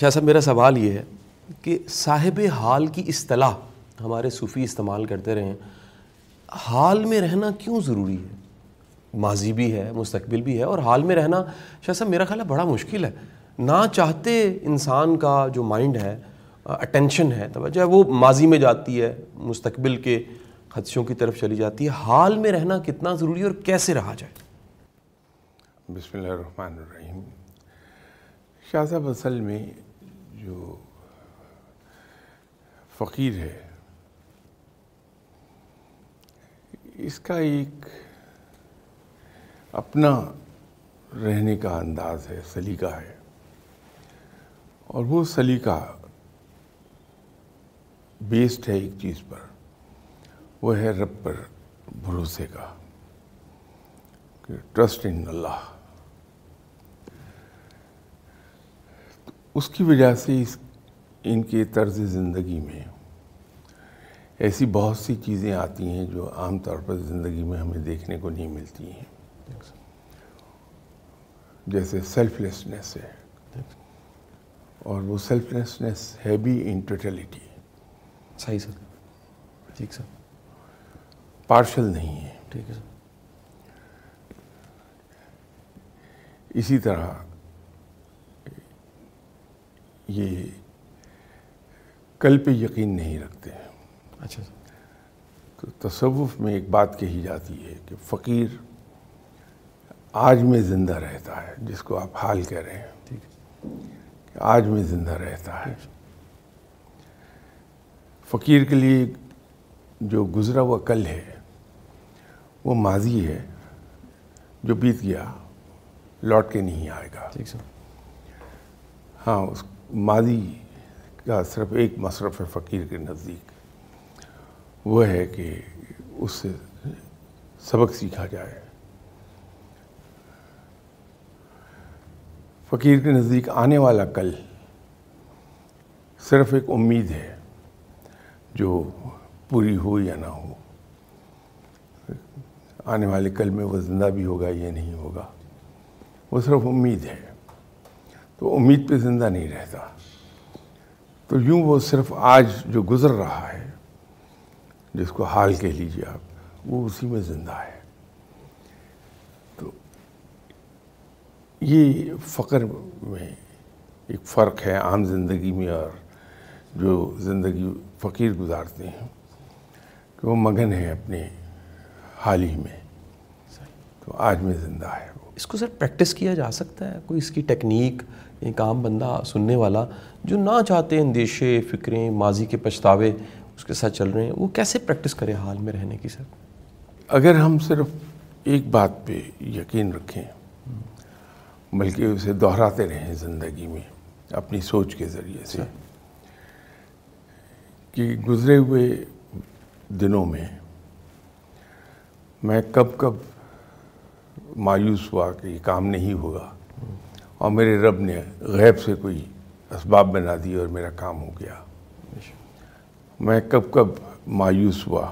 شاہ صاحب، میرا سوال یہ ہے کہ صاحب حال کی اصطلاح ہمارے صوفی استعمال کرتے رہے ہیں حال میں رہنا کیوں ضروری ہے؟ ماضی بھی ہے، مستقبل بھی ہے، اور حال میں رہنا شاہ صاحب، میرا خیال ہے بڑا مشکل ہے۔ نہ چاہتے انسان کا جو مائنڈ ہے اٹینشن ہے، توجہ، وہ ماضی میں جاتی ہے، مستقبل کے خدشوں کی طرف چلی جاتی ہے۔ حال میں رہنا کتنا ضروری ہے اور کیسے رہا جائے؟ بسم اللہ الرحمن الرحیم۔ شاہ صاحب، اصل میں جو فقیر ہے، اس کا ایک اپنا رہنے کا انداز ہے، سلیقہ ہے۔ اور وہ سلیقہ بیسڈ ہے ایک چیز پر، وہ ہے رب پر بھروسے کا ٹرسٹ ان اللہ اس کی وجہ سے اس ان کے طرز زندگی میں ایسی بہت سی چیزیں آتی ہیں جو عام طور پر زندگی میں ہمیں دیکھنے کو نہیں ملتی ہیں۔ جیسے سیلف لیسنس ہے۔ اور وہ سیلف لیسنس ہے۔ بھی ان ٹوٹیلٹی صحیح سر۔ ٹھیک سر۔ پارشل نہیں ہے۔ ٹھیک ہے سر۔ اسی طرح یہ کل پہ یقین نہیں رکھتے۔ ہیں اچھا۔ تو تصوف میں ایک بات کہی جاتی ہے کہ فقیر آج میں زندہ رہتا ہے جس کو آپ حال کہہ رہے ہیں۔ ٹھیک۔ آج میں زندہ رہتا ہے۔ فقیر کے لیے جو گزرا ہوا کل ہے وہ ماضی ہے جو بیت گیا لوٹ کے نہیں آئے گا۔ ٹھیک سر۔ ہاں اس ماضی کا صرف ایک مصرف ہے فقیر کے نزدیک، وہ ہے کہ اس سے سبق سیکھا جائے۔ فقیر کے نزدیک آنے والا کل صرف ایک امید ہے، جو پوری ہو یا نہ ہو۔ آنے والے کل میں وہ زندہ بھی ہوگا یا نہیں ہوگا، وہ صرف امید ہے۔ تو امید پہ زندہ نہیں رہتا۔ تو یوں وہ صرف آج جو گزر رہا ہے، جس کو حال کہہ لیجیے آپ، وہ اسی میں زندہ ہے۔ تو یہ فقر میں ایک فرق ہے عام زندگی میں اور جو زندگی فقیر گزارتے ہیں، کہ وہ مگن ہے اپنے حال ہی میں۔ تو آج میں زندہ ہے وہ۔ اس کو سر پریکٹس کیا جا سکتا ہے؟ کوئی اس کی ٹیکنیک ایک عام بندہ سننے والا جو نہ چاہتے اندیشے فکریں ماضی کے پچھتاوے اس کے ساتھ چل رہے ہیں وہ کیسے پریکٹس کرے حال میں رہنے کی سر؟ اگر ہم صرف ایک بات پہ یقین رکھیں بلکہ اسے دہراتے رہیں زندگی میں اپنی سوچ کے ذریعے سے کہ گزرے ہوئے دنوں میں میں کب کب مایوس ہوا کہ یہ کام نہیں ہوگا۔ اور میرے رب نے غیب سے کوئی اسباب بنا دی اور میرا کام ہو گیا۔ میں کب کب مایوس ہوا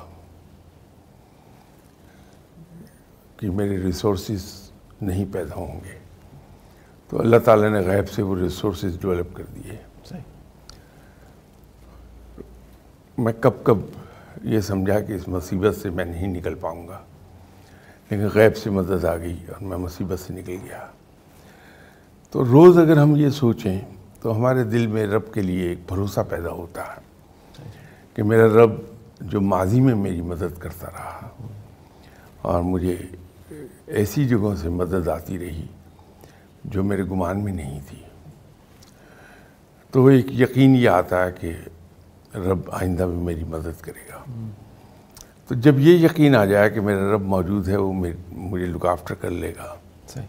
کہ میرے ریسورسز نہیں پیدا ہوں گے۔ تو اللہ تعالیٰ نے غیب سے وہ ریسورسز ڈیولپ کر دیے۔ میں کب کب یہ سمجھا کہ اس مصیبت سے میں نہیں نکل پاؤں گا لیکن غیب سے مدد آ گئی اور میں مصیبت سے نکل گیا۔ تو روز اگر ہم یہ سوچیں تو ہمارے دل میں رب کے لیے ایک بھروسہ پیدا ہوتا ہے کہ میرا رب جو ماضی میں میری مدد کرتا رہا اور مجھے ایسی جگہوں سے مدد آتی رہی جو میرے گمان میں نہیں تھی۔ تو ایک یقین یہ آتا ہے کہ رب آئندہ بھی میری مدد کرے گا۔ تو جب یہ یقین آ جائے کہ میرا رب موجود ہے، وہ مجھے لک آفٹر کر لے گا۔ صحیح۔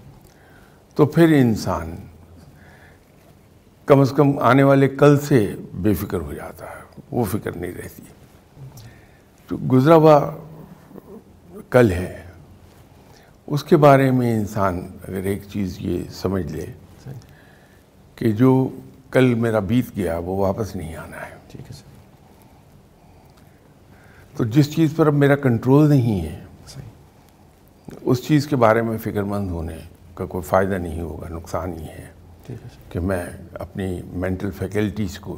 تو پھر انسان کم از کم آنے والے کل سے بے فکر ہو جاتا ہے وہ فکر نہیں رہتی۔ تو گزرا ہوا کل ہے اس کے بارے میں انسان اگر ایک چیز یہ سمجھ لے کہ جو کل میرا بیت گیا وہ واپس نہیں آنا ہے۔ ٹھیک ہے سر۔ تو جس چیز پر اب میرا کنٹرول نہیں ہے اس چیز کے بارے میں فکر مند ہونے کا کوئی فائدہ نہیں ہوگا نقصان ہی ہے کہ میں اپنی مینٹل فیکلٹیز کو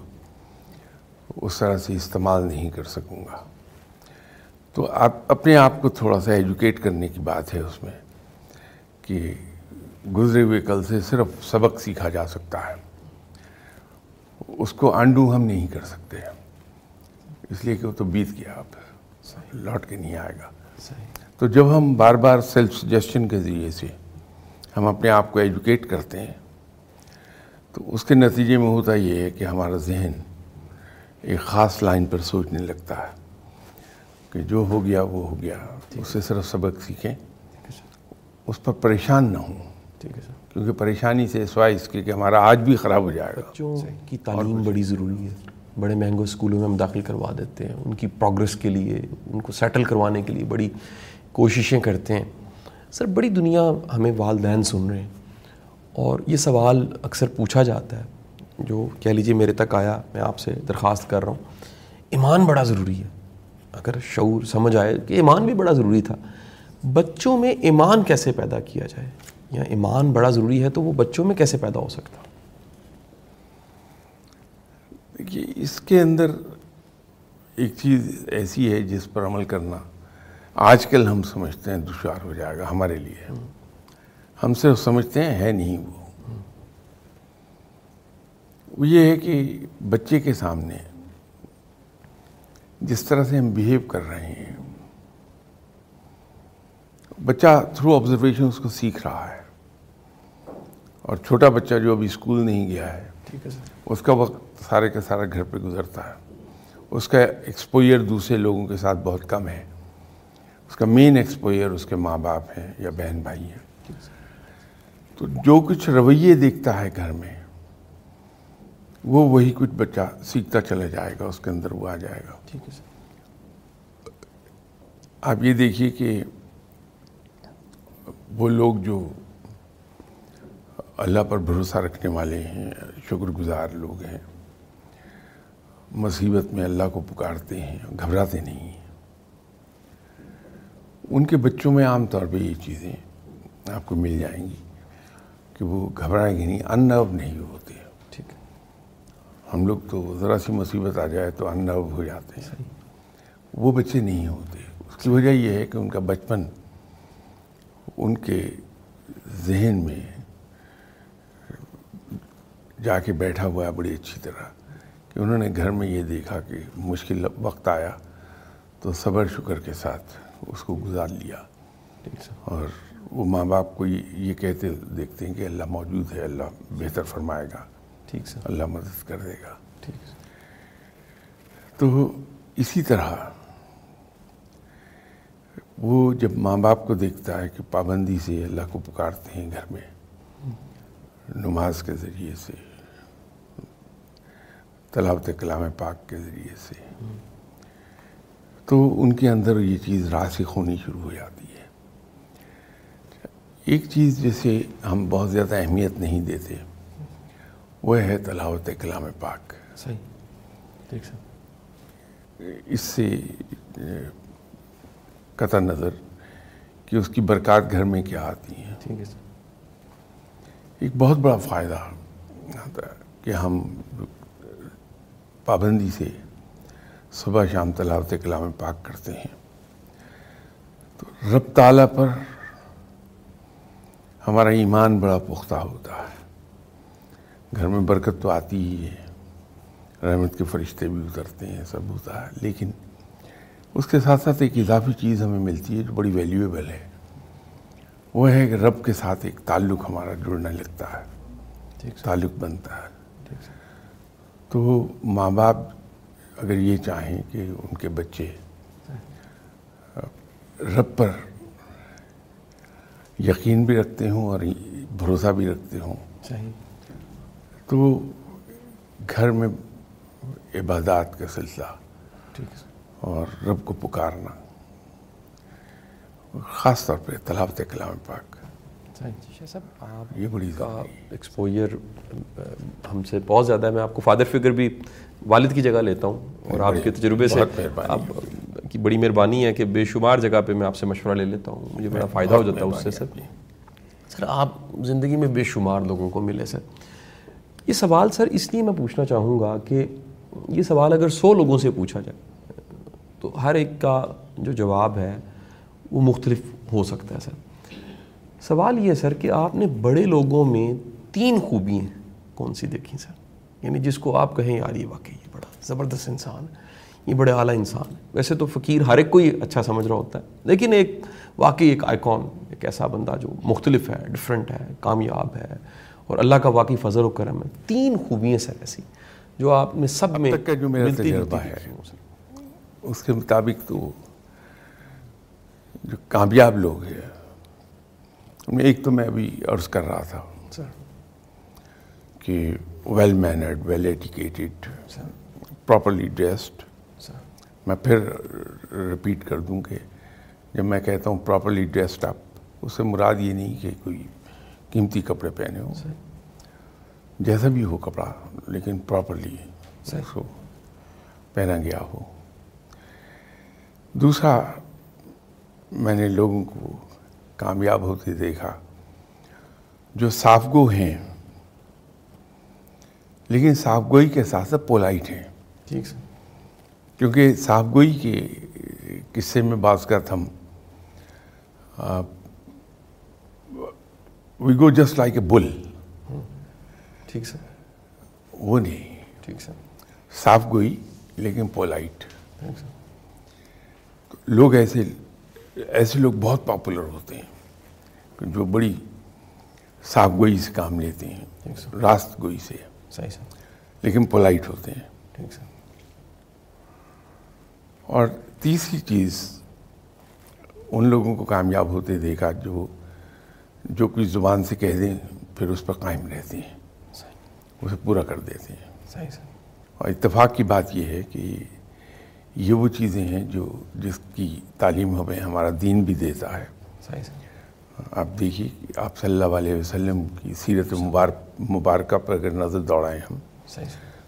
اس طرح سے استعمال نہیں کر سکوں گا۔ تو آپ اپنے آپ کو تھوڑا سا ایجوکیٹ کرنے کی بات ہے اس میں کہ گزرے ہوئے کل سے صرف سبق سیکھا جا سکتا ہے۔ اس کو انڈو ہم نہیں کر سکتے۔ اس لیے کہ وہ تو بیت گیا اب لوٹ کے نہیں آئے گا۔ تو جب ہم بار بار سیلف سجیشن کے ذریعے سے ہم اپنے آپ کو ایجوکیٹ کرتے ہیں۔ تو اس کے نتیجے میں ہوتا یہ ہے کہ ہمارا ذہن ایک خاص لائن پر سوچنے لگتا ہے کہ جو ہو گیا وہ ہو گیا۔ اس سے صرف سبق سیکھیں۔ اس پر پریشان نہ ہوں۔ کیونکہ پریشانی سے سوائے اس کے کہ ہمارا آج بھی خراب ہو جائے گا۔ بچوں کی تعلیم بڑی ضروری ہے۔ بڑے مہنگے اسکولوں میں ہم داخل کروا دیتے ہیں۔ ان کی پروگرس کے لیے ان کو سیٹل کروانے کے لیے بڑی کوششیں کرتے ہیں۔ سر، بڑی دنیا ہمیں والدین سن رہے ہیں اور یہ سوال اکثر پوچھا جاتا ہے، جو کہہ لیجیے میرے تک آیا، میں آپ سے درخواست کر رہا ہوں۔ ایمان بڑا ضروری ہے۔ اگر شعور سمجھ آئے کہ ایمان بھی بڑا ضروری تھا، بچوں میں ایمان کیسے پیدا کیا جائے؟ یا ایمان بڑا ضروری ہے تو وہ بچوں میں کیسے پیدا ہو سکتا؟ دیکھیے، اس کے اندر ایک چیز ایسی ہے جس پر عمل کرنا آج کل ہم سمجھتے ہیں دشوار ہو جائے گا ہمارے لیے۔ ہم سے سمجھتے ہیں ہے نہیں وہ۔ وہ یہ ہے کہ بچے کے سامنے جس طرح سے ہم بیہیو کر رہے ہیں بچہ تھرو آبزرویشن اس کو سیکھ رہا ہے۔ اور چھوٹا بچہ جو ابھی اسکول نہیں گیا ہے اس کا وقت سارے کا سارا گھر پہ گزرتا ہے۔ اس کا ایکسپوئر دوسرے لوگوں کے ساتھ بہت کم ہے۔ اس کا مین ایکسپوئر اس کے ماں باپ ہیں یا بہن بھائی ہیں۔ تو جو کچھ رویے دیکھتا ہے گھر میں وہ وہی کچھ بچہ سیکھتا چلا جائے گا اس کے اندر وہ آ جائے گا۔ ٹھیک ہے آپ یہ دیکھیے کہ وہ لوگ جو اللہ پر بھروسہ رکھنے والے ہیں شکر گزار لوگ ہیں مصیبت میں اللہ کو پکارتے ہیں گھبراتے نہیں ہیں۔ ان کے بچوں میں عام طور پہ یہ چیزیں آپ کو مل جائیں گی کہ وہ گھبرائیں گے نہیں ان نو نہیں ہوتے۔ ٹھیک۔ ہے ہم لوگ تو ذرا سی مصیبت آ جائے تو ان نو ہو جاتے ہیں۔ وہ بچے نہیں ہوتے۔ اس کی وجہ یہ ہے کہ ان کا بچپن ان کے ذہن میں جا کے بیٹھا ہوا ہے بڑی اچھی طرح کہ انہوں نے گھر میں یہ دیکھا کہ مشکل وقت آیا تو صبر شکر کے ساتھ اس کو گزار لیا۔ اور وہ ماں باپ کو یہ کہتے دیکھتے ہیں کہ اللہ موجود ہے اللہ بہتر فرمائے گا۔ ٹھیک اللہ مدد کر دے گا۔ ٹھیک تو اسی طرح وہ جب ماں باپ کو دیکھتا ہے کہ پابندی سے اللہ کو پکارتے ہیں گھر میں نماز کے ذریعے سے تلاوت کلام پاک کے ذریعے سے تو ان کے اندر یہ چیز راسخ ہونی شروع ہو جاتی ہے۔ ایک چیز جیسے ہم بہت زیادہ اہمیت نہیں دیتے وہ ہے تلاوت کلام پاک۔ صحیح۔ اس سے قطع نظر کہ اس کی برکات گھر میں کیا آتی ہیں ٹھیک ہے ایک بہت بڑا فائدہ آتا ہے کہ ہم پابندی سے صبح شام تلاوت کلام پاک کرتے ہیں۔ تو رب تعالیٰ پر ہمارا ایمان بڑا پختہ ہوتا ہے۔ گھر میں برکت تو آتی ہی ہے۔ رحمت کے فرشتے بھی اترتے ہیں سب ہوتا ہے۔ لیکن اس کے ساتھ ساتھ ایک اضافی چیز ہمیں ملتی ہے جو بڑی ویلیویبل ہے۔ وہ ہے کہ رب کے ساتھ ایک تعلق ہمارا جڑنے لگتا ہے۔ تعلق بنتا ہے۔ تو ماں باپ اگر یہ چاہیں کہ ان کے بچے رب پر یقین بھی رکھتے ہوں اور بھروسہ بھی رکھتے ہوں تو گھر میں عبادات کا سلسلہ اور رب کو پکارنا خاص طور پہ تلاوت کلام پاک۔ آپ یہ بڑی کا ایکسپوئر ہم سے بہت زیادہ ہے۔ میں آپ کو فادر فگر بھی والد کی جگہ لیتا ہوں اور آپ کے تجربے سے آپ کی بڑی مہربانی ہے کہ بے شمار جگہ پہ میں آپ سے مشورہ لے لیتا ہوں۔ مجھے بڑا فائدہ ہو جاتا ہے اس سے سر سر آپ زندگی میں بے شمار لوگوں کو ملے سر۔ یہ سوال سر اس لیے میں پوچھنا چاہوں گا کہ یہ سوال اگر سو لوگوں سے پوچھا جائے تو ہر ایک کا جو جواب ہے وہ مختلف ہو سکتا ہے سر۔ سوال یہ سر کہ آپ نے بڑے لوگوں میں تین خوبیاں کون سی دیکھی سر؟ یعنی جس کو آپ کہیں یار یہ واقعی یہ بڑا زبردست انسان ہے یہ بڑے اعلیٰ انسان ہے۔ ویسے تو فقیر ہر ایک کو ہی اچھا سمجھ رہا ہوتا ہے لیکن ایک واقعی ایک آئیکن ایک ایسا بندہ جو مختلف ہے ڈفرینٹ ہے کامیاب ہے اور اللہ کا واقعی فضل و کرم ہے۔ تین خوبیاں سر ایسی جو آپ نے سب میں تک جو میرا تجربہ ہے اس کے مطابق تو جو کامیاب لوگ ہیں میں ایک تو میں ابھی عرض کر رہا تھا سر۔ کہ well mannered well educated properly dressed میں پھر رپیٹ کر دوں کہ جب میں کہتا ہوں پراپرلی ڈریسڈ اپ اس سے مراد یہ نہیں کہ کوئی قیمتی کپڑے پہنے ہوں۔ جیسا بھی ہو کپڑا لیکن پراپرلی اس کو پہنا گیا ہو۔ دوسرا میں نے لوگوں کو کامیاب ہوتے دیکھا۔ جو صاف گو ہیں لیکن صاف گوئی کے ساتھ ساتھ پولائٹ ہیں۔ ٹھیک سر۔ کیونکہ صاف گوئی کے قصے میں بعض کا ہم وی گو جسٹ لائک اے بل ٹھیک سر۔ وہ نہیں۔ ٹھیک سر۔ صاف گوئی لیکن پولائٹ۔ لوگ ایسے ایسے لوگ بہت پاپولر ہوتے ہیں۔ جو بڑی صاف گوئی سے کام لیتے ہیں راست گوئی سے۔ صحیح لیکن پولائٹ ہوتے ہیں۔ ٹھیک سر۔ اور تیسری چیز ان لوگوں کو کامیاب ہوتے دیکھا جو جو کوئی زبان سے کہہ دیں پھر اس پر قائم رہتے ہیں۔ صحیح۔ اسے پورا کر دیتے ہیں۔ صحیح سر۔ اور اتفاق کی بات یہ ہے کہ یہ وہ چیزیں ہیں جو جس کی تعلیم ہمیں ہمارا دین بھی دیتا ہے۔ صحیح سر۔ آپ دیکھیے آپ صلی اللہ علیہ وسلم کی سیرت مبارک مبارکہ پر اگر نظر دوڑائیں ہم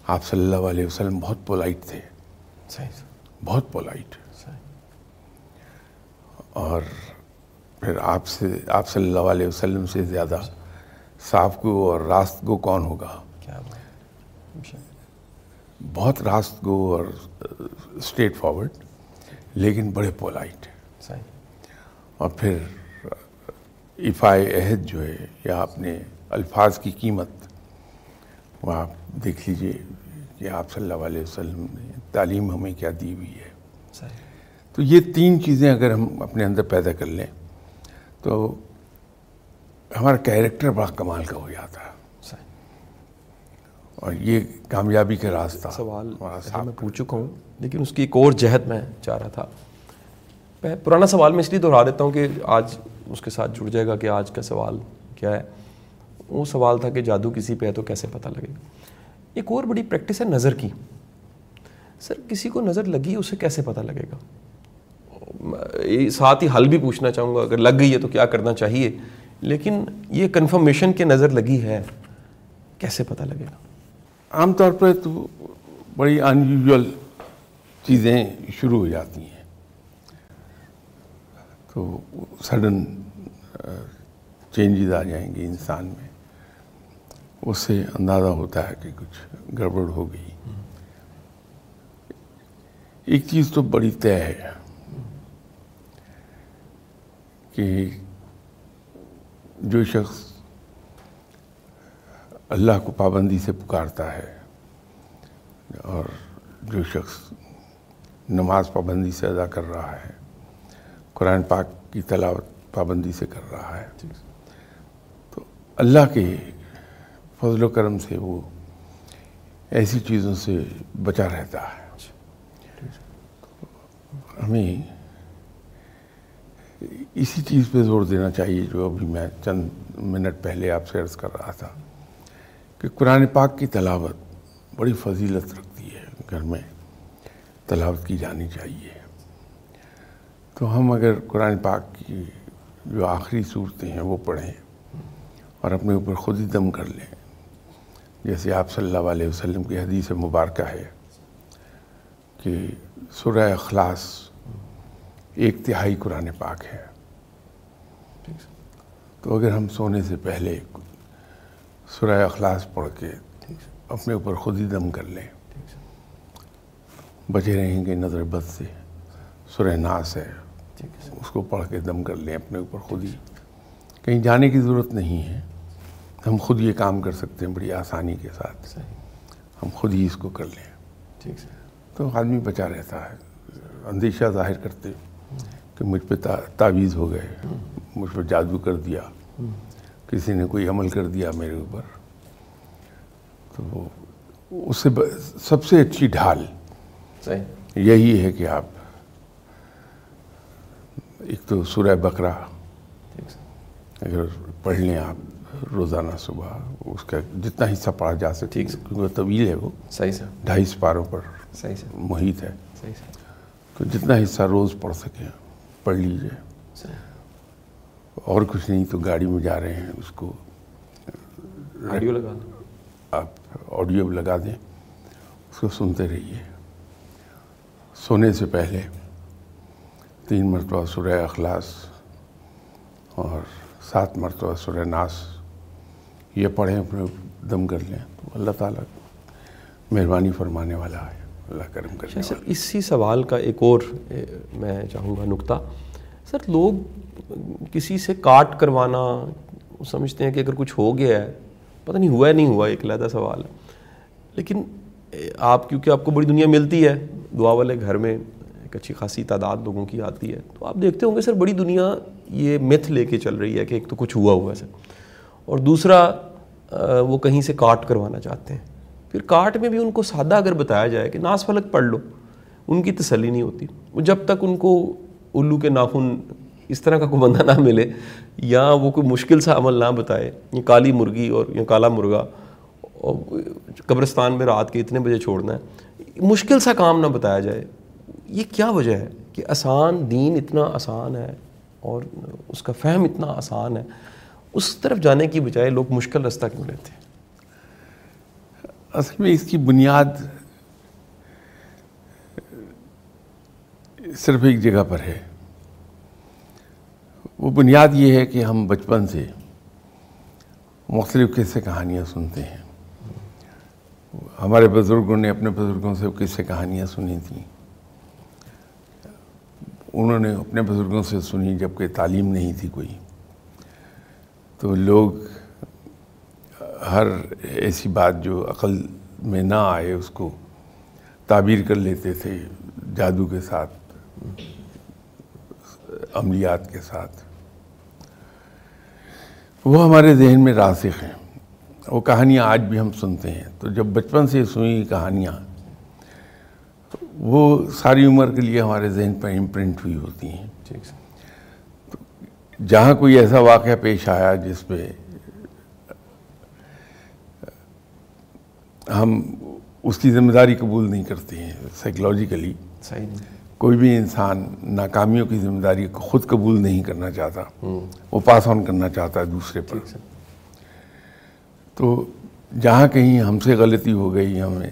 آپ صلی اللہ علیہ وسلم بہت پولائٹ تھے۔ بہت پولائٹ اور پھر آپ سے آپ صلی اللہ علیہ وسلم سے زیادہ صاف گو اور راست گو کون ہوگا؟ بہت راست گو اور اسٹریٹ فارورڈ لیکن بڑے پولائٹ اور پھر افائے عہد جو ہے یا اپنے الفاظ کی قیمت وہ آپ دیکھ لیجیے کہ آپ صلی اللہ علیہ وسلم نے تعلیم ہمیں کیا دی ہوئی ہے۔ صحیح۔ تو یہ تین چیزیں اگر ہم اپنے اندر پیدا کر لیں تو ہمارا کیریکٹر بڑا کمال کا ہو جاتا۔ ہے اور یہ کامیابی کا راستہ۔ سوال میں پوچھ چکا ہوں لیکن اس کی ایک اور جہت میں چاہ رہا تھا۔ پرانا سوال میں اس لیے دہرا دیتا ہوں کہ آج اس کے ساتھ جڑ جائے گا کہ آج کا سوال کیا ہے۔ وہ سوال تھا کہ جادو کسی پہ ہے تو کیسے پتہ لگے؟ گا ایک اور بڑی پریکٹس ہے نظر کی۔ سر، کسی کو نظر لگی اسے کیسے پتہ لگے گا؟ ساتھ ہی حل بھی پوچھنا چاہوں گا۔ اگر لگ گئی ہے تو کیا کرنا چاہیے؟ لیکن یہ کنفرمیشن کے نظر لگی ہے کیسے پتہ لگے گا؟ عام طور پر تو بڑی ان یوزول چیزیں شروع ہو جاتی ہیں۔ تو سڈن، چینجز آ جائیں گے انسان میں۔ اس سے اندازہ ہوتا ہے کہ کچھ گڑبڑ ہو گئی۔ ایک چیز تو بڑی طے ہے کہ جو شخص اللہ کو پابندی سے پکارتا ہے اور جو شخص نماز پابندی سے ادا کر رہا ہے قرآن پاک کی تلاوت پابندی سے کر رہا ہے۔ تو اللہ کے فضل و کرم سے وہ ایسی چیزوں سے بچا رہتا ہے۔ ہمیں اسی چیز پہ زور دینا چاہیے جو ابھی میں چند منٹ پہلے آپ سے عرض کر رہا تھا کہ قرآن پاک کی تلاوت بڑی فضیلت رکھتی ہے۔ گھر میں تلاوت کی جانی چاہیے۔ تو ہم اگر قرآن پاک کی جو آخری صورتیں ہیں وہ پڑھیں اور اپنے اوپر خود ہی دم کر لیں جیسے آپ صلی اللہ علیہ وسلم کی حدیث مبارکہ ہے کہ سورہ اخلاص ایک تہائی قرآن پاک ہے۔ تو اگر ہم سونے سے پہلے سورہ اخلاص پڑھ کے اپنے اوپر خود ہی دم کر لیں۔ بچے رہیں گے نظر بد سے۔ سورہ ناس ہے۔ اس کو پڑھ کے دم کر لیں اپنے اوپر خود ہی۔ کہیں جانے کی ضرورت نہیں ہے۔ ہم خود یہ کام کر سکتے ہیں بڑی آسانی کے ساتھ۔ ہم خود ہی اس کو کر لیں۔ تو آدمی بچا رہتا ہے۔ اندیشہ ظاہر کرتے کہ مجھ پہ تعویذ ہو گئے۔ مجھ پہ جادو کر دیا۔ کسی نے کوئی عمل کر دیا میرے اوپر۔ تو وہ اس سے سب سے اچھی ڈھال۔ یہی ہے کہ آپ ایک تو سورہ بکرا اگر پڑھ لیں آپ روزانہ صبح اس کا جتنا حصہ پڑھا جا سکے کیونکہ طویل ہے وہ۔ صحیح سر۔ ڈھائی سپاروں پر صحیح سر۔ محیط ہے۔ صحیح سر۔ تو جتنا حصہ روز پڑھ سکیں پڑھ لیجیے۔ اور کچھ نہیں تو گاڑی میں جا رہے ہیں اس کو آڈیو لگا دیں۔ آپ آڈیو لگا دیں اس کو سنتے رہیے۔ سونے سے پہلے تین مرتبہ سورہ اخلاص اور سات مرتبہ سورہ ناس۔ یہ پڑھیں اپنے دم کر لیں۔ تو اللہ تعالیٰ مہربانی فرمانے والا ہے اللہ کرم کرنے سر اسی سوال کا ایک اور میں چاہوں گا نقطہ۔ سر لوگ کسی سے کاٹ کروانا سمجھتے ہیں کہ اگر کچھ ہو گیا ہے پتہ نہیں ہوا ہے نہیں ہوا ایک علیحدہ سوال ہے۔ لیکن آپ کیونکہ آپ کو بڑی دنیا ملتی ہے دعا والے گھر میں ایک اچھی خاصی تعداد لوگوں کی آتی ہے۔ تو آپ دیکھتے ہوں گے سر بڑی دنیا یہ متھ لے کے چل رہی ہے کہ ایک تو کچھ ہوا ہوا ہے سر۔ اور دوسرا وہ کہیں سے کاٹ کروانا چاہتے ہیں۔ پھر کاٹ میں بھی ان کو سادہ اگر بتایا جائے کہ ناس فلک پڑھ لو، ان کی تسلی نہیں ہوتی۔ وہ جب تک ان کو الو کے ناخن اس طرح کا کوئی بندہ نہ ملے، یا وہ کوئی مشکل سا عمل نہ بتائے یہ کالی مرغی اور یا کالا مرغا قبرستان میں رات کے اتنے بجے چھوڑنا ہے، مشکل سا کام نہ بتایا جائے۔ یہ کیا وجہ ہے کہ آسان دین اتنا آسان ہے اور اس کا فہم اتنا آسان ہے؟ اس طرف جانے کی بجائے لوگ مشکل رستہ کیوں لیتے ہیں؟ اصل میں اس کی بنیاد صرف ایک جگہ پر ہے۔ وہ بنیاد یہ ہے کہ ہم بچپن سے مختلف قصے کہانیاں سنتے ہیں۔ ہمارے بزرگوں نے اپنے بزرگوں سے قصے کہانیاں سنی تھیں۔ انہوں نے اپنے بزرگوں سے سنی جبکہ تعلیم نہیں تھی کوئی۔ تو لوگ ہر ایسی بات جو عقل میں نہ آئے اس کو تعبیر کر لیتے تھے جادو کے ساتھ، عملیات کے ساتھ۔ وہ ہمارے ذہن میں راسخ ہیں۔ وہ کہانیاں آج بھی ہم سنتے ہیں۔ تو جب بچپن سے سنی کہانیاں وہ ساری عمر کے لیے ہمارے ذہن پر امپرنٹ ہوئی ہوتی ہیں۔ جہاں کوئی ایسا واقعہ پیش آیا جس پہ ہم اس کی ذمہ داری قبول نہیں کرتے ہیں سائیکلوجیکلی کوئی بھی انسان ناکامیوں کی ذمہ داری کو خود قبول نہیں کرنا چاہتا وہ پاس آن کرنا چاہتا ہے دوسرے پر۔ تو جہاں کہیں ہم سے غلطی ہو گئی ہمیں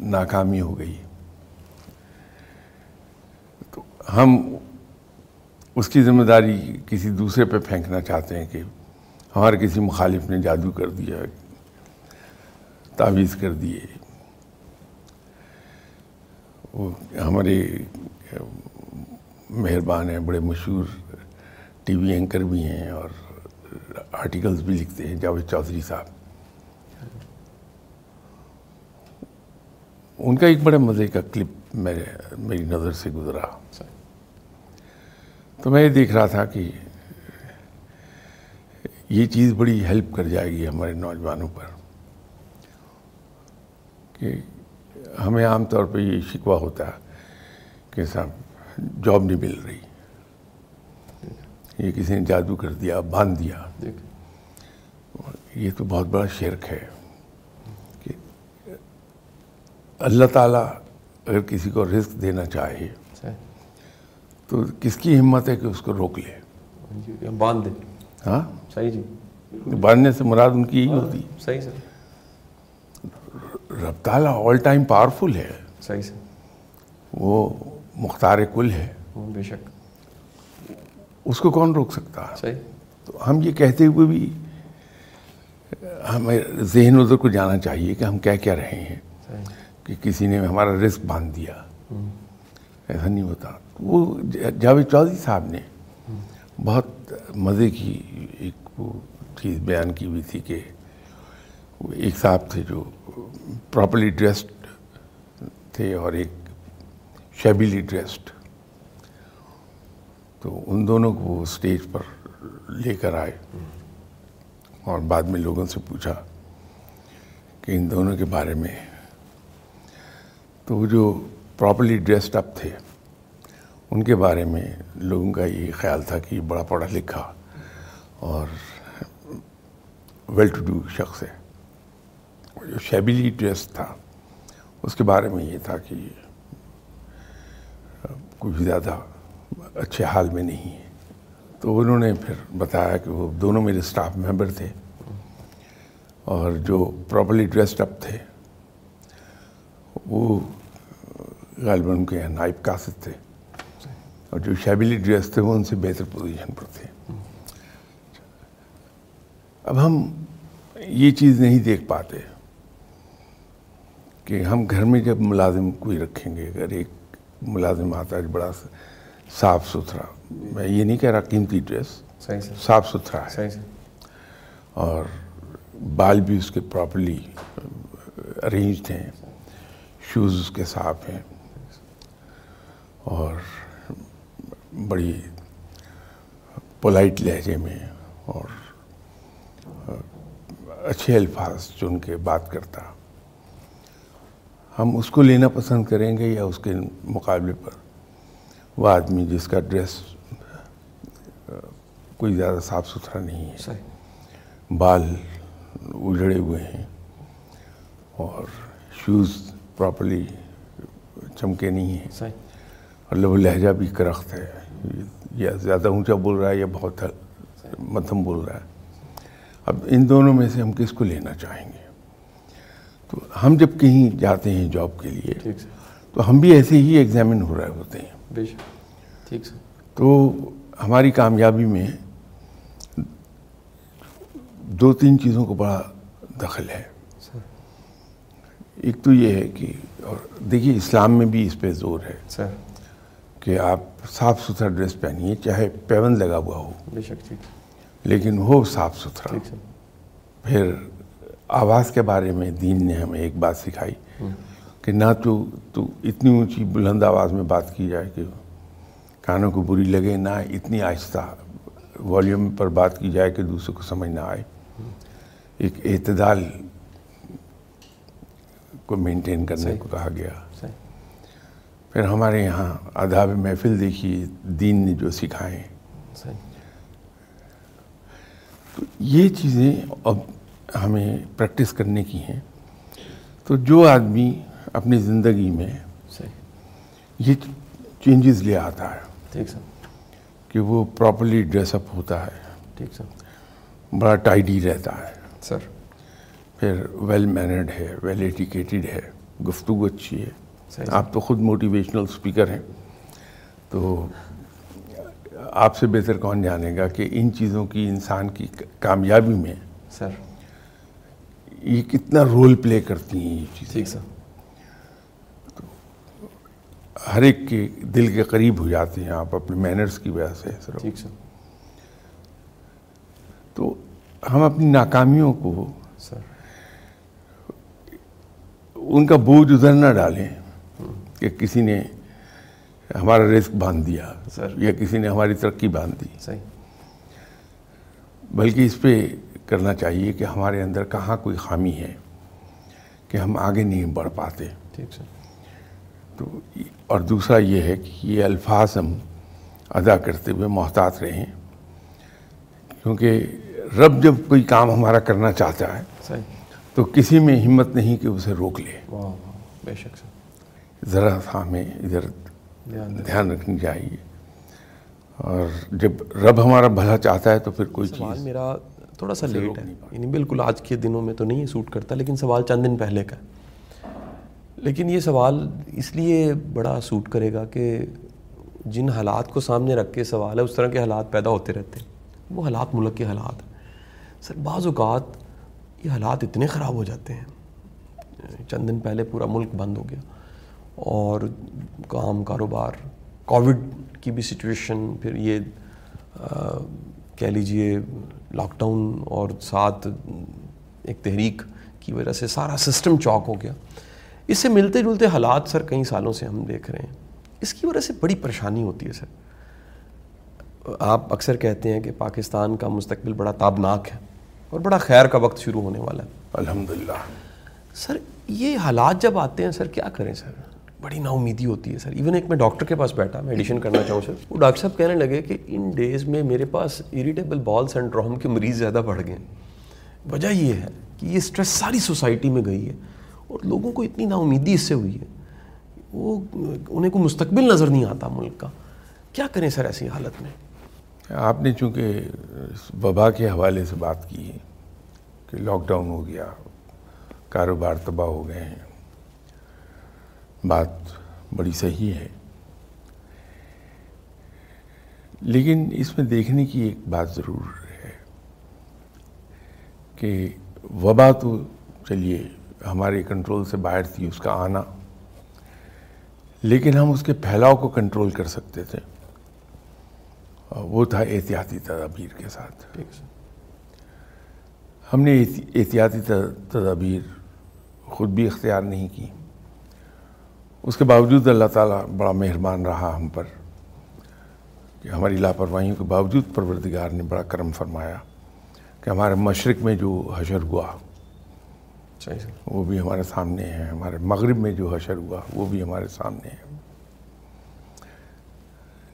ناکامی ہو گئی تو ہم اس کی ذمہ داری کسی دوسرے پہ پھینکنا چاہتے ہیں کہ ہمارے کسی مخالف نے جادو کر دیا تعویذ کر دیے۔ وہ ہمارے مہربان ہیں، بڑے مشہور ٹی وی اینکر بھی ہیں اور آرٹیکلز بھی لکھتے ہیں، جاوید چودھری صاحب۔ ان کا ایک بڑے مزے کا کلپ میرے، میری نظر سے گزرا۔ تو میں یہ دیکھ رہا تھا کہ یہ چیز بڑی ہیلپ کر جائے گی ہمارے نوجوانوں پر کہ ہمیں عام طور پہ یہ شکوہ ہوتا ہے کہ صاحب جاب نہیں مل رہی۔ یہ کسی نے جادو کر دیا باندھ دیا۔ یہ تو بہت بڑا شرک ہے کہ اللہ تعالیٰ اگر کسی کو رزق دینا چاہے تو کس کی ہمت ہے کہ اس کو روک لے؟ جی، باندھ دے۔ ہاں؟ صحیح جی۔ باندھنے سے مراد ان کی یہی ہوتی۔ صحیح سر۔ رب تعالیٰ آل ٹائم پاورفل ہے۔ صحیح سے وہ مختار کل ہے۔ بے شک۔ اس کو کون روک سکتا؟ ہے صحیح۔ تو ہم یہ کہتے ہوئے بھی ہمیں ذہن ادھر کو جانا چاہیے کہ ہم کیا کیا رہے ہیں۔ کہ کسی نے ہمارا رزق باندھ دیا۔ ایسا نہیں ہوتا۔ وہ جاوید چودھری صاحب نے بہت مزے کی ایک وہ چیز بیان کی ہوئی تھی کہ وہ ایک صاحب تھے جو پراپرلی ڈریسڈ تھے اور ایک شیبیلی ڈریسڈ۔ تو ان دونوں کو وہ اسٹیج پر لے کر آئے اور بعد میں لوگوں سے پوچھا کہ ان دونوں کے بارے میں تو وہ جو پراپرلی ڈریسڈ اپ تھے ان کے بارے میں لوگوں کا یہ خیال تھا کہ یہ بڑا پڑھا لکھا اور ویل ٹو ڈو شخص ہے۔ جو شیبیلی ڈریس تھا، اس کے بارے میں یہ تھا کہ کچھ زیادہ اچھے حال میں نہیں ہے۔ تو انہوں نے پھر بتایا کہ وہ دونوں میرے اسٹاف ممبر تھے اور جو پراپرلی ڈریسڈ اپ تھے، وہ غالباً ان کے نائب قاصد تھے۔ اور جو شیبیلی ڈریس تھے وہ ان سے بہتر پوزیشن پر تھے۔ اب ہم یہ چیز نہیں دیکھ پاتے کہ ہم گھر میں جب ملازم کوئی رکھیں گے اگر ایک ملازم آتا ہے بڑا صاف ستھرا میں یہ نہیں کہہ رہا قیمتی ڈریس صاف ستھرا ہے۔ اور بال بھی اس کے پراپرلی ارینجڈ ہیں شوز اس کے صاف ہیں۔ اور بڑی پولائٹ لہجے میں اور اچھے الفاظ چن کے بات کرتا۔ ہم اس کو لینا پسند کریں گے یا اس کے مقابلے پر؟ وہ آدمی جس کا ڈریس کوئی زیادہ صاف ستھرا نہیں ہے۔ صحیح۔ بال اجڑے ہوئے ہیں اور شوز پراپرلی چمکے نہیں ہیں۔ صحیح۔ اور لب لہجہ بھی کرخت ہے۔ یا زیادہ اونچا بول رہا ہے یا بہت مدھم بول رہا ہے۔ اب ان دونوں میں سے ہم کس کو لینا چاہیں گے؟ تو ہم جب کہیں جاتے ہیں جاب کے لیے تو ہم بھی ایسے ہی ایگزامن ہو رہے ہوتے ہیں۔ بے شک۔ ٹھیک تو ہماری کامیابی میں دو تین چیزوں کو بڑا دخل ہے۔ ایک تو یہ ہے کہ اور دیکھیے اسلام میں بھی اس پہ زور ہے۔ سر۔ کہ آپ صاف ستھرا ڈریس پہنیے چاہے پیون لگا ہوا ہو۔ بے شک ٹھیک۔ لیکن ہو صاف ستھرا۔ پھر آواز کے بارے میں دین نے ہمیں ایک بات سکھائی کہ نہ تو تو اتنی اونچی بلند آواز میں بات کی جائے کہ کانوں کو بری لگے نہ اتنی آہستہ والیوم پر بات کی جائے کہ دوسرے کو سمجھ نہ آئے۔ ایک اعتدال کو مینٹین کرنے۔ کو کہا گیا۔ پھر ہمارے یہاں آداب محفل دیکھیے دین نے جو سکھائے۔ تو یہ چیزیں اب ہمیں پریکٹس کرنے کی ہیں۔ تو جو آدمی اپنی زندگی میں یہ چینجز لے آتا ہے ٹھیک سر۔ کہ وہ پراپرلی ڈریس اپ ہوتا ہے۔ ٹھیک سر۔ بڑا ٹائڈی رہتا ہے۔ سر۔ پھر ویل مینرڈ ہے ویل ایٹیکیٹڈ ہے گفتگو اچھی ہے۔ آپ تو خود موٹیویشنل اسپیکر ہیں۔ تو آپ سے بہتر کون جانے گا کہ ان چیزوں کی انسان کی کامیابی میں سر۔ یہ کتنا رول پلے کرتی ہیں یہ چیزیں؟ ٹھیک سر۔ ہر ایک کے دل کے قریب ہو جاتے ہیں آپ اپنے مینرز کی وجہ سے۔ سر۔ ٹھیک سر۔ تو ہم اپنی ناکامیوں کو سر۔ ان کا بوجھ ادھر نہ ڈالیں۔ کہ کسی نے ہمارا رزق باندھ دیا سر۔ یا کسی نے ہماری ترقی باندھ دی۔ صحیح۔ بلکہ اس پہ کرنا چاہیے کہ ہمارے اندر کہاں کوئی خامی ہے کہ ہم آگے نہیں بڑھ پاتے۔ ٹھیک سر۔ تو اور دوسرا یہ ہے کہ یہ الفاظ ہم ادا کرتے ہوئے محتاط رہیں۔ کیونکہ رب جب کوئی کام ہمارا کرنا چاہتا ہے صحیح۔ تو کسی میں ہمت نہیں کہ اسے روک لے۔ بے شک سر۔ ذرا سا ہمیں ادھر دھیان رکھنی چاہیے۔ اور جب رب ہمارا بھلا چاہتا ہے تو پھر کوئی سوال چیز میرا تھوڑا سا لیٹ ہے۔ یعنی بالکل آج کے دنوں میں تو نہیں سوٹ کرتا لیکن سوال چند دن پہلے کا۔ ہے لیکن یہ سوال اس لیے بڑا سوٹ کرے گا کہ جن حالات کو سامنے رکھ کے سوال ہے اس طرح کے حالات پیدا ہوتے رہتے ہیں۔ وہ حالات ملک کے حالات ہیں۔ سر بعض اوقات یہ حالات اتنے خراب ہو جاتے ہیں۔ چند دن پہلے پورا ملک بند ہو گیا۔ اور کام کاروبار کووڈ کی بھی سچویشن پھر یہ کہہ لیجیے لاک ڈاؤن اور ساتھ ایک تحریک کی وجہ سے سارا سسٹم چوک ہو گیا۔ اس سے ملتے جلتے حالات سر کئی سالوں سے ہم دیکھ رہے ہیں۔ اس کی وجہ سے بڑی پریشانی ہوتی ہے سر۔ آپ اکثر کہتے ہیں کہ پاکستان کا مستقبل بڑا تابناک ہے اور بڑا خیر کا وقت شروع ہونے والا ہے۔ الحمدللہ۔ سر یہ حالات جب آتے ہیں سر کیا کریں سر؟ بڑی نا امیدی ہوتی ہے سر. ایون ایک میں ڈاکٹر کے پاس بیٹھا، میں ایڈیشن کرنا چاہوں سر. وہ ڈاکٹر صاحب کہنے لگے کہ ان ڈیز میں میرے پاس اریٹیبل بال سنڈروم کے مریض زیادہ بڑھ گئے ہیں. وجہ یہ ہے کہ یہ اسٹریس ساری سوسائٹی میں گئی ہے اور لوگوں کو اتنی نا امیدی اس سے ہوئی ہے. وہ انہیں کو مستقبل نظر نہیں آتا ملک کا. کیا کریں سر ایسی حالت میں؟ آپ نے چونکہ وبا کے حوالے سے بات کی ہے کہ لاک ڈاؤن ہو گیا، کاروبار تباہ ہو گئے ہیں بات بڑی صحیح ہے۔ لیکن اس میں دیکھنے کی ایک بات ضرور ہے کہ وبا تو چلیے ہمارے کنٹرول سے باہر تھی اس کا آنا۔ لیکن ہم اس کے پھیلاؤ کو کنٹرول کر سکتے تھے۔ وہ تھا احتیاطی تدابیر کے ساتھ۔ ہم نے احتیاطی تدابیر خود بھی اختیار نہیں کی۔ اس کے باوجود اللہ تعالیٰ بڑا مہربان رہا ہم پر کہ ہماری لاپرواہیوں کے باوجود پروردگار نے بڑا کرم فرمایا کہ ہمارے مشرق میں جو حشر ہوا وہ بھی ہمارے سامنے ہے۔ ہمارے مغرب میں جو حشر ہوا وہ بھی ہمارے سامنے ہے۔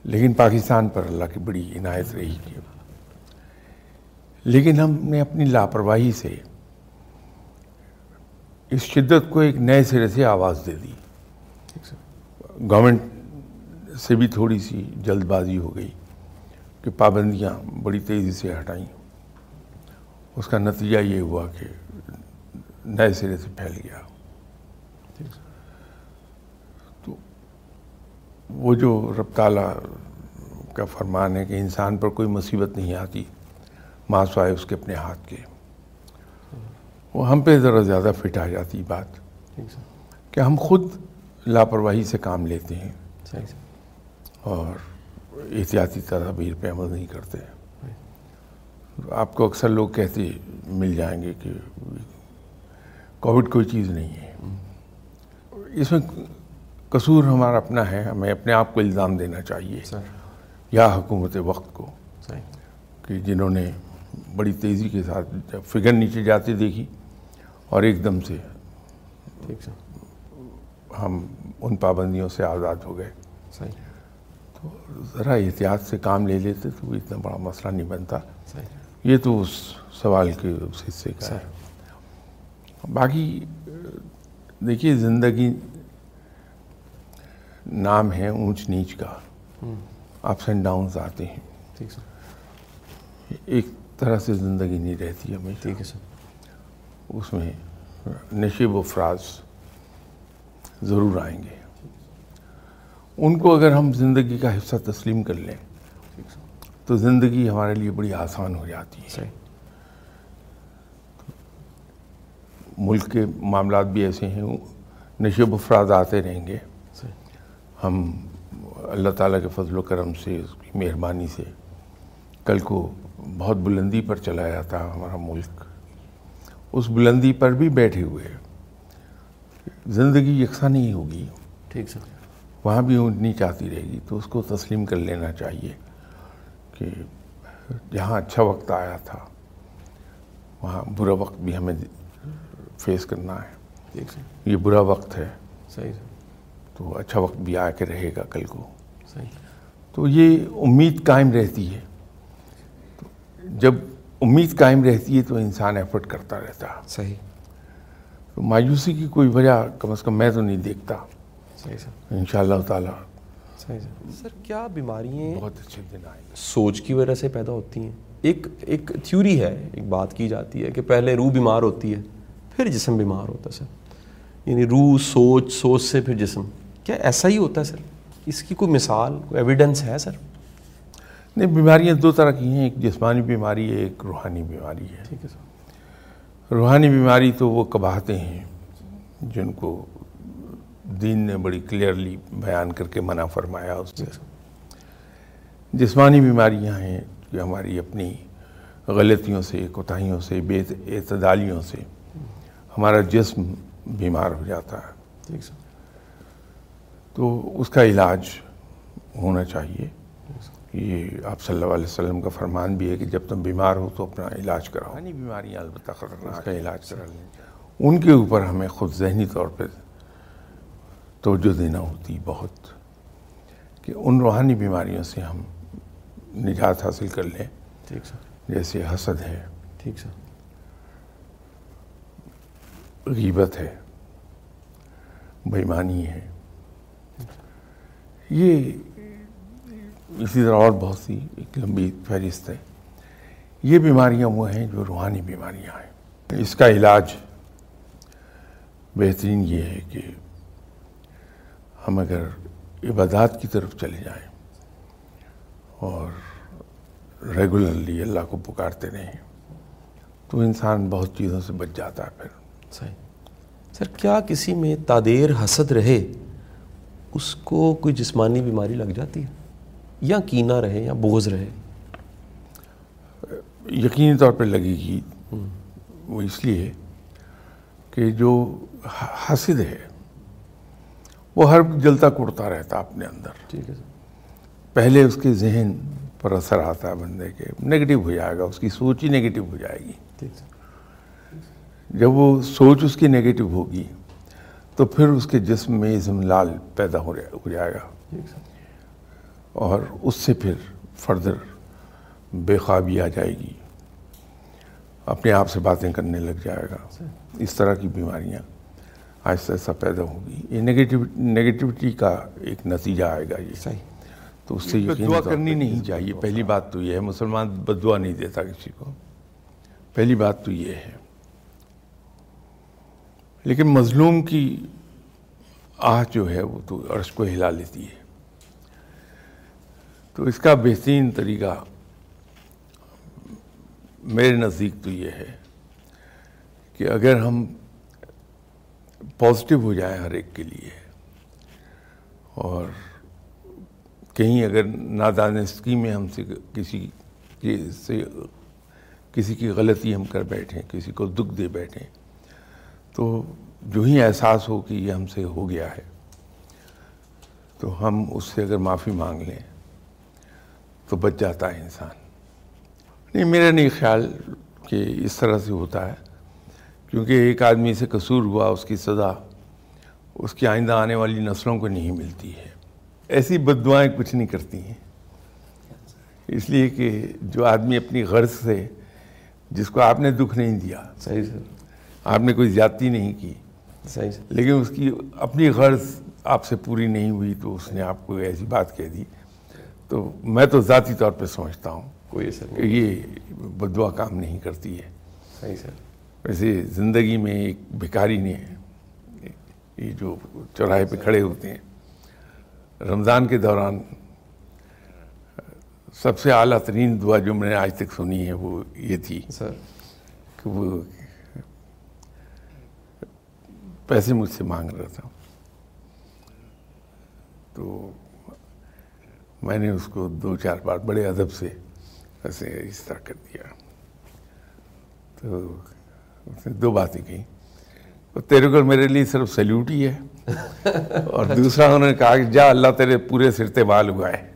لیکن پاکستان پر اللہ کی بڑی عنایت رہی کہ لیکن ہم نے اپنی لاپرواہی سے اس شدت کو ایک نئے سرے سے آواز دے دی۔ گورنمنٹ سے بھی تھوڑی سی جلد بازی ہو گئی کہ پابندیاں بڑی تیزی سے ہٹائیں اس کا نتیجہ یہ ہوا کہ نئے سرے سے پھیل گیا۔ تو وہ جو رب تعالیٰ کا فرمان ہے کہ انسان پر کوئی مصیبت نہیں آتی ماسوائے اس کے اپنے ہاتھ کے۔ وہ ہم پہ ذرا زیادہ فٹ آ جاتی بات۔ کہ ہم خود لاپرواہی سے کام لیتے ہیں اور احتیاطی تدابیر پہ عمل نہیں کرتے۔ آپ کو اکثر لوگ کہتے مل جائیں گے کہ کووڈ کوئی چیز نہیں ہے۔ اس میں قصور ہمارا اپنا ہے ہمیں اپنے آپ کو الزام دینا چاہیے۔ یا حکومت وقت کو۔ کہ جنہوں نے بڑی تیزی کے ساتھ فگر نیچے جاتے دیکھی اور ایک دم سے ہم ان پابندیوں سے آزاد ہو گئے۔ تو ذرا احتیاط سے کام لے لیتے تو اتنا بڑا مسئلہ نہیں بنتا۔ یہ تو اس سوال کے اس حصے کا ہے۔ باقی دیکھیے زندگی نام ہے اونچ نیچ کا۔ اپس اینڈ ڈاؤنز آتے ہیں۔ ایک طرح سے زندگی نہیں رہتی ہمیں ٹھیک ہے سر۔ اس میں نشیب و فراز۔ ضرور آئیں گے۔ ان کو اگر ہم زندگی کا حصہ تسلیم کر لیں تو زندگی ہمارے لیے بڑی آسان ہو جاتی ہے۔ ملک کے معاملات بھی ایسے ہیں نشیب و فراز آتے رہیں گے۔ ہم اللہ تعالیٰ کے فضل و کرم سے اس کی مہربانی سے کل کو بہت بلندی پر چلا جاتا ہمارا ملک۔ اس بلندی پر بھی بیٹھے ہوئے زندگی یکساں نہیں ہوگی۔ ٹھیک سر۔ وہاں بھی اونٹنی چاہتی رہے گی تو اس کو تسلیم کر لینا چاہیے کہ جہاں اچھا وقت آیا تھا وہاں برا وقت بھی ہمیں فیس کرنا ہے۔ یہ برا وقت ہے۔ صحیح تو اچھا وقت بھی آ کے رہے گا کل کو۔ صحیح۔ تو یہ امید قائم رہتی ہے۔ جب امید قائم رہتی ہے تو انسان ایفرٹ کرتا رہتا۔ صحیح۔ تو مایوسی کی کوئی وجہ کم از کم میں تو نہیں دیکھتا۔ صحیح سر۔ ان شاء اللہ تعالیٰ۔ صحیح سر۔ سر کیا بیماریاں بہت اچھے دن آئیں گے سوچ کی وجہ سے پیدا ہوتی ہیں۔ ایک ایک تھیوری ہے ایک بات کی جاتی ہے کہ پہلے روح بیمار ہوتی ہے پھر جسم بیمار ہوتا ہے سر۔ یعنی روح سوچ سوچ سے پھر جسم۔ کیا ایسا ہی ہوتا ہے سر؟ اس کی کوئی مثال کوئی ایویڈنس ہے سر؟ نہیں بیماریاں دو طرح کی ہیں ایک جسمانی بیماری ہے ایک روحانی بیماری ہے۔ ٹھیک ہے سر۔ روحانی بیماری تو وہ کباہتے ہیں جن کو دین نے بڑی کلیئرلی بیان کر کے منع فرمایا اس سے۔ جسمانی بیماریاں ہیں کہ ہماری اپنی غلطیوں سے کوتاہیوں سے بے اعتدالیوں سے ہمارا جسم بیمار ہو جاتا ہے۔ تو اس کا علاج ہونا چاہیے۔ یہ آپ صلی اللہ علیہ وسلم کا فرمان بھی ہے کہ جب تم بیمار ہو تو اپنا علاج کراؤ۔ یعنی بیماریاں البتہ اس کا علاج کرا لیں ان کے اوپر ہمیں خود ذہنی طور پہ توجہ دینا ہوتی بہت کہ ان روحانی بیماریوں سے ہم نجات حاصل کر لیں۔ ٹھیک سر۔ جیسے حسد ہے۔ ٹھیک سر۔ غیبت ہے۔ بےمانی ہے۔ یہ اسی طرح اور بہت سی ایک لمبی فہرست ہے۔ یہ بیماریاں وہ ہیں جو روحانی بیماریاں ہیں۔ اس کا علاج بہترین یہ ہے کہ ہم اگر عبادات کی طرف چلے جائیں اور ریگولرلی اللہ کو پکارتے رہیں، تو انسان بہت چیزوں سے بچ جاتا ہے پھر۔ صحیح۔ سر، کیا کسی میں تادیر حسد رہے، اس کو کوئی جسمانی بیماری لگ جاتی ہے؟ یا کینہ رہے یا بغض رہے؟ یقینی طور پہ لگے گی وہ اس لیے کہ جو حسد ہے وہ ہر جلتا کڑتا رہتا اپنے اندر۔ ٹھیک ہے پہلے اس کے ذہن پر اثر آتا ہے بندے کے نگیٹو ہو جائے گا اس کی سوچ ہی نگیٹو ہو جائے گی۔ جب وہ سوچ اس کی نگیٹو ہوگی تو پھر اس کے جسم میں لال پیدا ہو جائے گا۔ اور اس سے پھر فردر بے خوابی آ جائے گی۔ اپنے آپ سے باتیں کرنے لگ جائے گا۔ اس طرح کی بیماریاں آہستہ آہستہ پیدا ہوگی یہ نگیٹو نگیٹیوٹی کا ایک نتیجہ آئے گا یہ صحیح۔ تو اس سے دعا کرنی نہیں چاہیے۔ پہلی بات تو یہ ہے مسلمان بدعا نہیں دیتا کسی کو۔ پہلی بات تو یہ ہے۔ لیکن مظلوم کی آہ جو ہے وہ تو عرش کو ہلا لیتی ہے۔ تو اس کا بہترین طریقہ میرے نزدیک تو یہ ہے کہ اگر ہم پازیٹیو ہو جائیں ہر ایک کے لیے اور کہیں اگر نادانستگی میں ہم سے کسی سے کسی کی غلطی ہم کر بیٹھیں، کسی کو دکھ دے بیٹھیں، تو جو ہی احساس ہو کہ یہ ہم سے ہو گیا ہے، تو ہم اس سے اگر معافی مانگ لیں تو بچ جاتا ہے انسان۔ نہیں میرا نہیں خیال کہ اس طرح سے ہوتا ہے کیونکہ ایک آدمی سے قصور ہوا اس کی سزا اس کی آئندہ آنے والی نسلوں کو نہیں ملتی ہے۔ ایسی بد دعائیں کچھ نہیں کرتی ہیں۔ اس لیے کہ جو آدمی اپنی غرض سے جس کو آپ نے دکھ نہیں دیا صحیح سر۔ آپ نے کوئی زیادتی نہیں کی صحیح سر۔ لیکن اس کی اپنی غرض آپ سے پوری نہیں ہوئی تو اس نے آپ کو ایسی بات کہہ دی تو میں تو ذاتی طور پہ سمجھتا ہوں۔ کوئی کہ یہ بدعا کام نہیں کرتی ہے۔ صحیح سر۔ ویسے زندگی میں ایک بھکاری نے یہ جو چوراہے پہ کھڑے ہوتے ہیں رمضان کے دوران سب سے اعلیٰ ترین دعا جو میں نے آج تک سنی ہے وہ یہ تھی سر۔ کہ وہ پیسے مجھ سے مانگ رہا تھا۔ تو میں نے اس کو دو چار بار بڑے ادب سے ایسے اس طرح کر دیا۔ تو اس نے دو باتیں کہیں۔ تیرے کو میرے لیے صرف سیلوٹ ہی ہے۔ اور دوسرا انہوں نے کہا کہ جا اللہ تیرے پورے سرتے بال اگائے۔